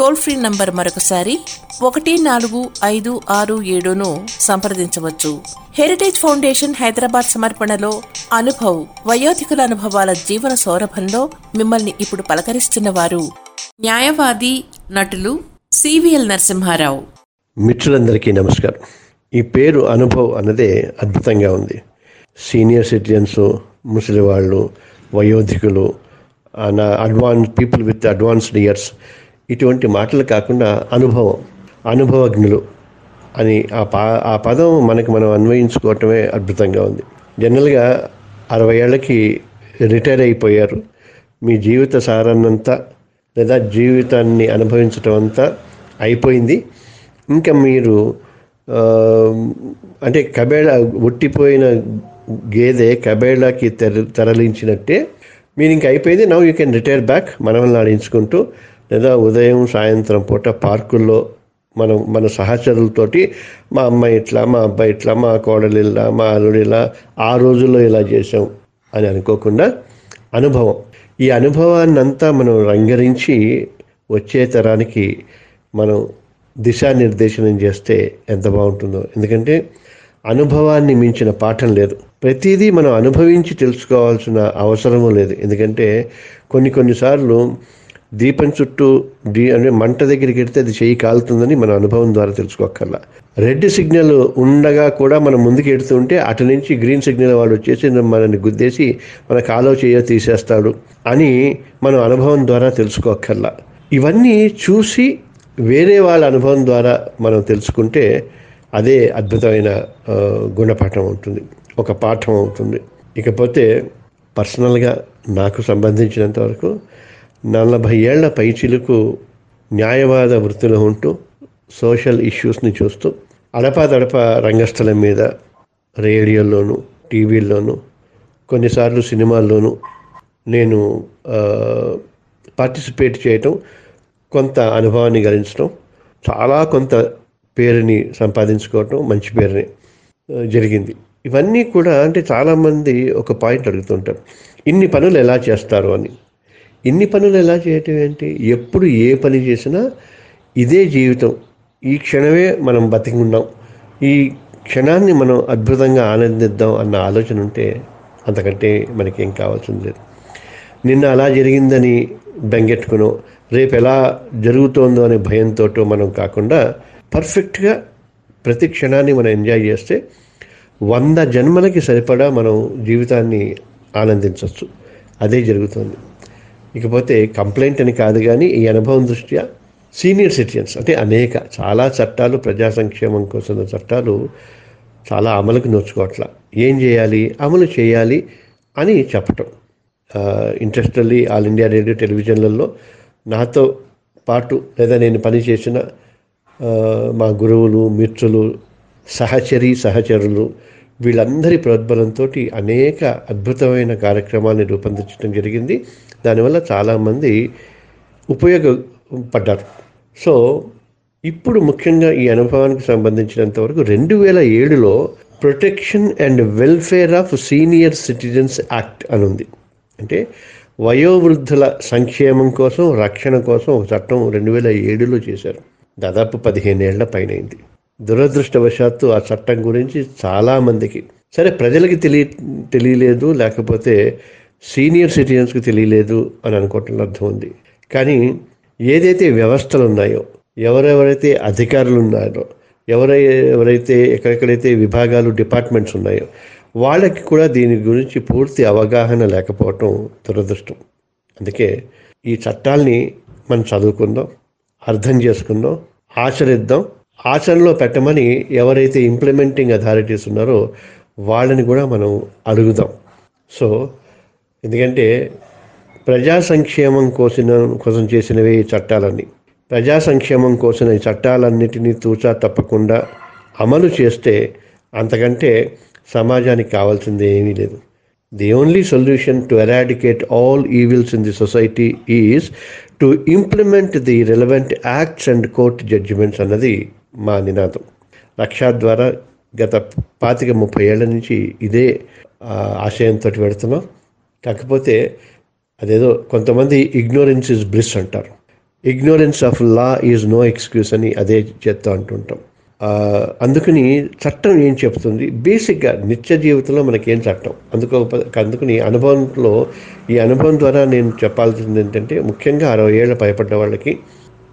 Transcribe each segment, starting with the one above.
Toll free number మరొకసారి ఒకటి నాలుగు ఐదు ఆరు ఏడును సంప్రదించవచ్చు. హెరిటేజ్ ఫౌండేషన్ హైదరాబాద్ సమర్పణలో అనుభవ్ వయోధికుల అనుభవాల జీవన సౌరభంలో మిమ్మల్ని ఇప్పుడు పలకరిస్తున్న వారు న్యాయవాది నటులు సివిఎల్ నరసింహారావు. మిత్రులందరికీ నమస్కారం. ఈ పేరు అనుభవ్ అన్నదే అద్భుతంగా ఉంది. సీనియర్ సిటిజన్స్ ముసలి వాళ్ళు వయోధికులు advance people with advanced years ఇటువంటి మాటలు కాకుండా అనుభవం అనుభవజ్ఞులు అని ఆ పా ఆ పదం మనకు మనం అన్వయించుకోవటమే అద్భుతంగా ఉంది. జనరల్గా అరవై ఏళ్ళకి రిటైర్ అయిపోయారు. మీ జీవిత సారాన్నంతా లేదా జీవితాన్ని అనుభవించటం అంతా అయిపోయింది. ఇంకా మీరు అంటే కబేళ ఒట్టిపోయిన గేదె కబేళాకి తెర తరలించినట్టే మీరు ఇంక అయిపోయింది. Now you can retire back మనల్ని ఆడించుకుంటూ లేదా ఉదయం సాయంత్రం పూట పార్కుల్లో మనం మన సహచరులతోటి మా అమ్మాయి ఇట్లా మా అబ్బాయి ఇట్లా మా కోడలు ఇలా మా అల్లుడు ఇలా ఆ రోజుల్లో ఇలా చేసాం అని అనుకోకుండా అనుభవం. ఈ అనుభవాన్ని అంతా మనం రంగరించి వచ్చే తరానికి మనం దిశానిర్దేశనం చేస్తే ఎంత బాగుంటుందో. ఎందుకంటే అనుభవాన్ని మించిన పాఠం లేదు. ప్రతిదీ మనం అనుభవించి తెలుసుకోవాల్సిన అవసరము లేదు. ఎందుకంటే కొన్ని కొన్నిసార్లు దీపం చుట్టూ దీ అంటే మంట దగ్గరికి వెడితే అది చెయ్యి కాలుతుందని మన అనుభవం ద్వారా తెలుసుకోక్కర్లా. రెడ్ సిగ్నల్ ఉండగా కూడా మనం ముందుకు ఎడుతుంటే అటు నుంచి గ్రీన్ సిగ్నల్ వాడు వచ్చేసి మనల్ని గుద్దేసి మన కాలో చేయో తీసేస్తాడు అని మనం అనుభవం ద్వారా తెలుసుకోక్కర్లా. ఇవన్నీ చూసి వేరే వాళ్ళ అనుభవం ద్వారా మనం తెలుసుకుంటే అదే అద్భుతమైన గుణపాఠం ఉంటుంది ఒక పాఠం అవుతుంది. ఇకపోతే పర్సనల్గా నాకు సంబంధించినంత వరకు నలభై ఏళ్ళ పైచిలకు న్యాయవాద వృత్తిలో ఉంటూ సోషల్ ఇష్యూస్ని చూస్తూ అడపాదడప రంగస్థలం మీద రేడియోల్లోనూ టీవీల్లోనూ కొన్నిసార్లు సినిమాల్లోనూ నేను పార్టిసిపేట్ చేయటం కొంత అనుభవాన్ని గడించడం చాలా కొంత పేరుని సంపాదించుకోవటం మంచి పేరుని జరిగింది. ఇవన్నీ కూడా అంటే చాలామంది ఒక పాయింట్ అడుగుతుంటారు. ఇన్ని పనులు ఎలా చేస్తారు అని. ఇన్ని పనులు ఎలా చేయటం ఏంటి ఎప్పుడు ఏ పని చేసినా ఇదే జీవితం. ఈ క్షణమే మనం బతికున్నాం ఈ క్షణాన్ని మనం అద్భుతంగా ఆనందిద్దాం అన్న ఆలోచన ఉంటే అంతకంటే మనకేం కావాల్సింది. లేదు నిన్న అలా జరిగిందని బెంగెట్టుకునో. రేపు ఎలా జరుగుతోందో అనే భయంతో మనం కాకుండా పర్ఫెక్ట్గా ప్రతి క్షణాన్ని మనం ఎంజాయ్ చేస్తే వంద జన్మలకి సరిపడా మనం జీవితాన్ని ఆనందించవచ్చు అదే జరుగుతుంది. ఇకపోతే కంప్లైంట్ అని కాదు కానీ ఈ అనుభవం దృష్ట్యా సీనియర్ సిటిజన్స్ అంటే అనేక చాలా చట్టాలు ప్రజా సంక్షేమం కోసం చట్టాలు చాలా అమలుకు నోచుకోవట్ల. ఏం చేయాలి? అమలు చేయాలి అని చెప్పటం. ఇంట్రెస్టల్లీ ఆల్ ఇండియా రేడియో టెలివిజన్లలో నాతో పాటు లేదా నేను పనిచేసిన మా గురువులు మిత్రులు సహచరి సహచరులు వీళ్ళందరి ప్రోద్బలంతో అనేక అద్భుతమైన కార్యక్రమాన్ని రూపొందించడం జరిగింది. దానివల్ల చాలామంది ఉపయోగపడ్డారు. సో ఇప్పుడు ముఖ్యంగా ఈ అనుభవానికి సంబంధించినంత వరకు రెండు వేల ఏడులో protection and welfare of senior citizens act అని ఉంది. అంటే వయోవృద్ధుల సంక్షేమం కోసం రక్షణ కోసం ఒక చట్టం రెండు వేల ఏడులో చేశారు. దాదాపు పదిహేను ఏళ్ళ అయింది. దురదృష్టవశాత్తు ఆ చట్టం గురించి చాలామందికి సరే ప్రజలకి తెలియ తెలియలేదు లేకపోతే సీనియర్ సిటిజన్స్కి తెలియలేదు అని అనుకోవటం అర్థం ఉంది. కానీ ఏదైతే వ్యవస్థలు ఉన్నాయో ఎవరెవరైతే అధికారులు ఉన్నారో ఎవరై ఎవరైతే ఎక్కడెక్కడైతే విభాగాలు డిపార్ట్మెంట్స్ ఉన్నాయో వాళ్ళకి కూడా దీని గురించి పూర్తి అవగాహన లేకపోవటం దురదృష్టం. అందుకే ఈ చట్టాల్ని మనం చదువుకుందాం అర్థం చేసుకుందాం ఆచరిద్దాం ఆచరణలో పెట్టమని ఎవరైతే ఇంప్లిమెంటింగ్ అథారిటీస్ ఉన్నారో వాళ్ళని కూడా మనం అడుగుదాం. సో ఎందుకంటే ప్రజా సంక్షేమం కోసిన కోసం చేసినవి ఈ చట్టాలన్నీ. ప్రజా సంక్షేమం కోసం ఈ చట్టాలన్నిటినీ తూచా తప్పకుండా అమలు చేస్తే అంతకంటే సమాజానికి కావాల్సింది ఏమీ లేదు. The only solution to eradicate all evils in the society is to implement the relevant acts and court judgements అన్నది మా నినాదం. రక్షా ద్వారా గత పాతిక ముప్పై ఏళ్ళ నుంచి ఇదే ఆశయంతో పెడుతున్నాం కాకపోతే అదేదో కొంతమంది ఇగ్నోరెన్స్ ఇస్ బ్లిస్ అంటారు. Ignorance of law is no excuse అని అదే చెప్తా అంటుంటాం. అందుకని చట్టం ఏం చెప్తుంది? బేసిక్గా నిత్య జీవితంలో మనకేం చట్టం? అందుకో అందుకని అనుభవంలో ఈ అనుభవం ద్వారా నేను చెప్పాల్సింది ఏంటంటే ముఖ్యంగా అరవై ఏళ్ళ భయపడ్డ వాళ్ళకి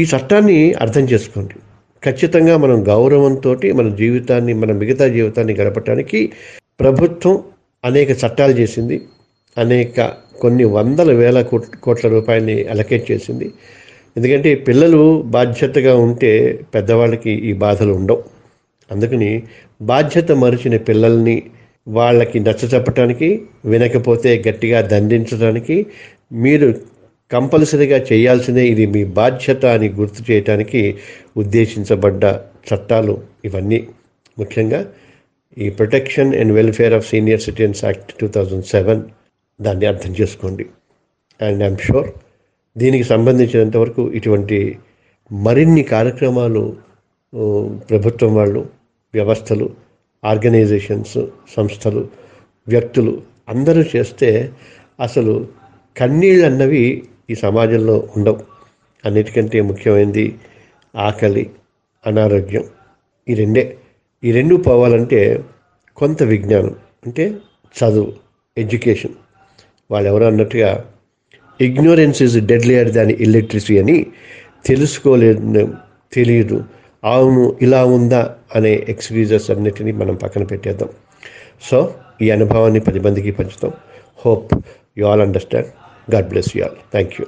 ఈ చట్టాన్ని అర్థం చేసుకోండి. ఖచ్చితంగా మనం గౌరవంతో మన జీవితాన్ని మన మిగతా జీవితాన్ని గడపటానికి ప్రభుత్వం అనేక చట్టాలు చేసింది. అనేక కొన్ని వందల వేల కోట్- కోట్ల రూపాయలని అలకేట్ చేసింది. ఎందుకంటే పిల్లలు బాధ్యతగా ఉంటే పెద్దవాళ్ళకి ఈ బాధలు ఉండవు. అందుకని బాధ్యత మరిచిన పిల్లల్ని వాళ్ళకి నచ్చ చెప్పటానికి వినకపోతే గట్టిగా దండించడానికి మీరు కంపల్సరీగా చేయాల్సిందే ఇది మీ బాధ్యత అని గుర్తు చేయటానికి ఉద్దేశించబడ్డ చట్టాలు ఇవన్నీ. ముఖ్యంగా ఈ protection and welfare of senior citizens act two thousand seven దాన్ని అర్థం చేసుకోండి. అండ్ ఐఎమ్ షూర్ దీనికి సంబంధించినంత వరకు ఇటువంటి మరిన్ని కార్యక్రమాలు ప్రభుత్వం వాళ్ళు వ్యవస్థలు ఆర్గనైజేషన్స్ సంస్థలు వ్యక్తులు అందరూ చేస్తే అసలు కన్నీళ్ళు అన్నవి ఈ సమాజంలో ఉండవు. అన్నిటికంటే ముఖ్యమైనది ఆకలి అనారోగ్యం. ఈ రెండే ఈ రెండు పోవాలంటే కొంత విజ్ఞానం అంటే చదువు ఎడ్యుకేషన్. వాళ్ళు ఎవరు అన్నట్టుగా ఇగ్నోరెన్స్ ఇస్ డెడ్లియర్ దాని ఇల్లిటరసీ అని తెలుసుకోలేదు తెలియదు. అవును ఇలా ఉందా అనే ఎక్స్క్యూజెస్ అన్నిటినీ మనం పక్కన పెట్టేద్దాం. సో ఈ అనుభవాన్ని పది మందికి పంచుతాం. Hope you all understand. God bless you all thank you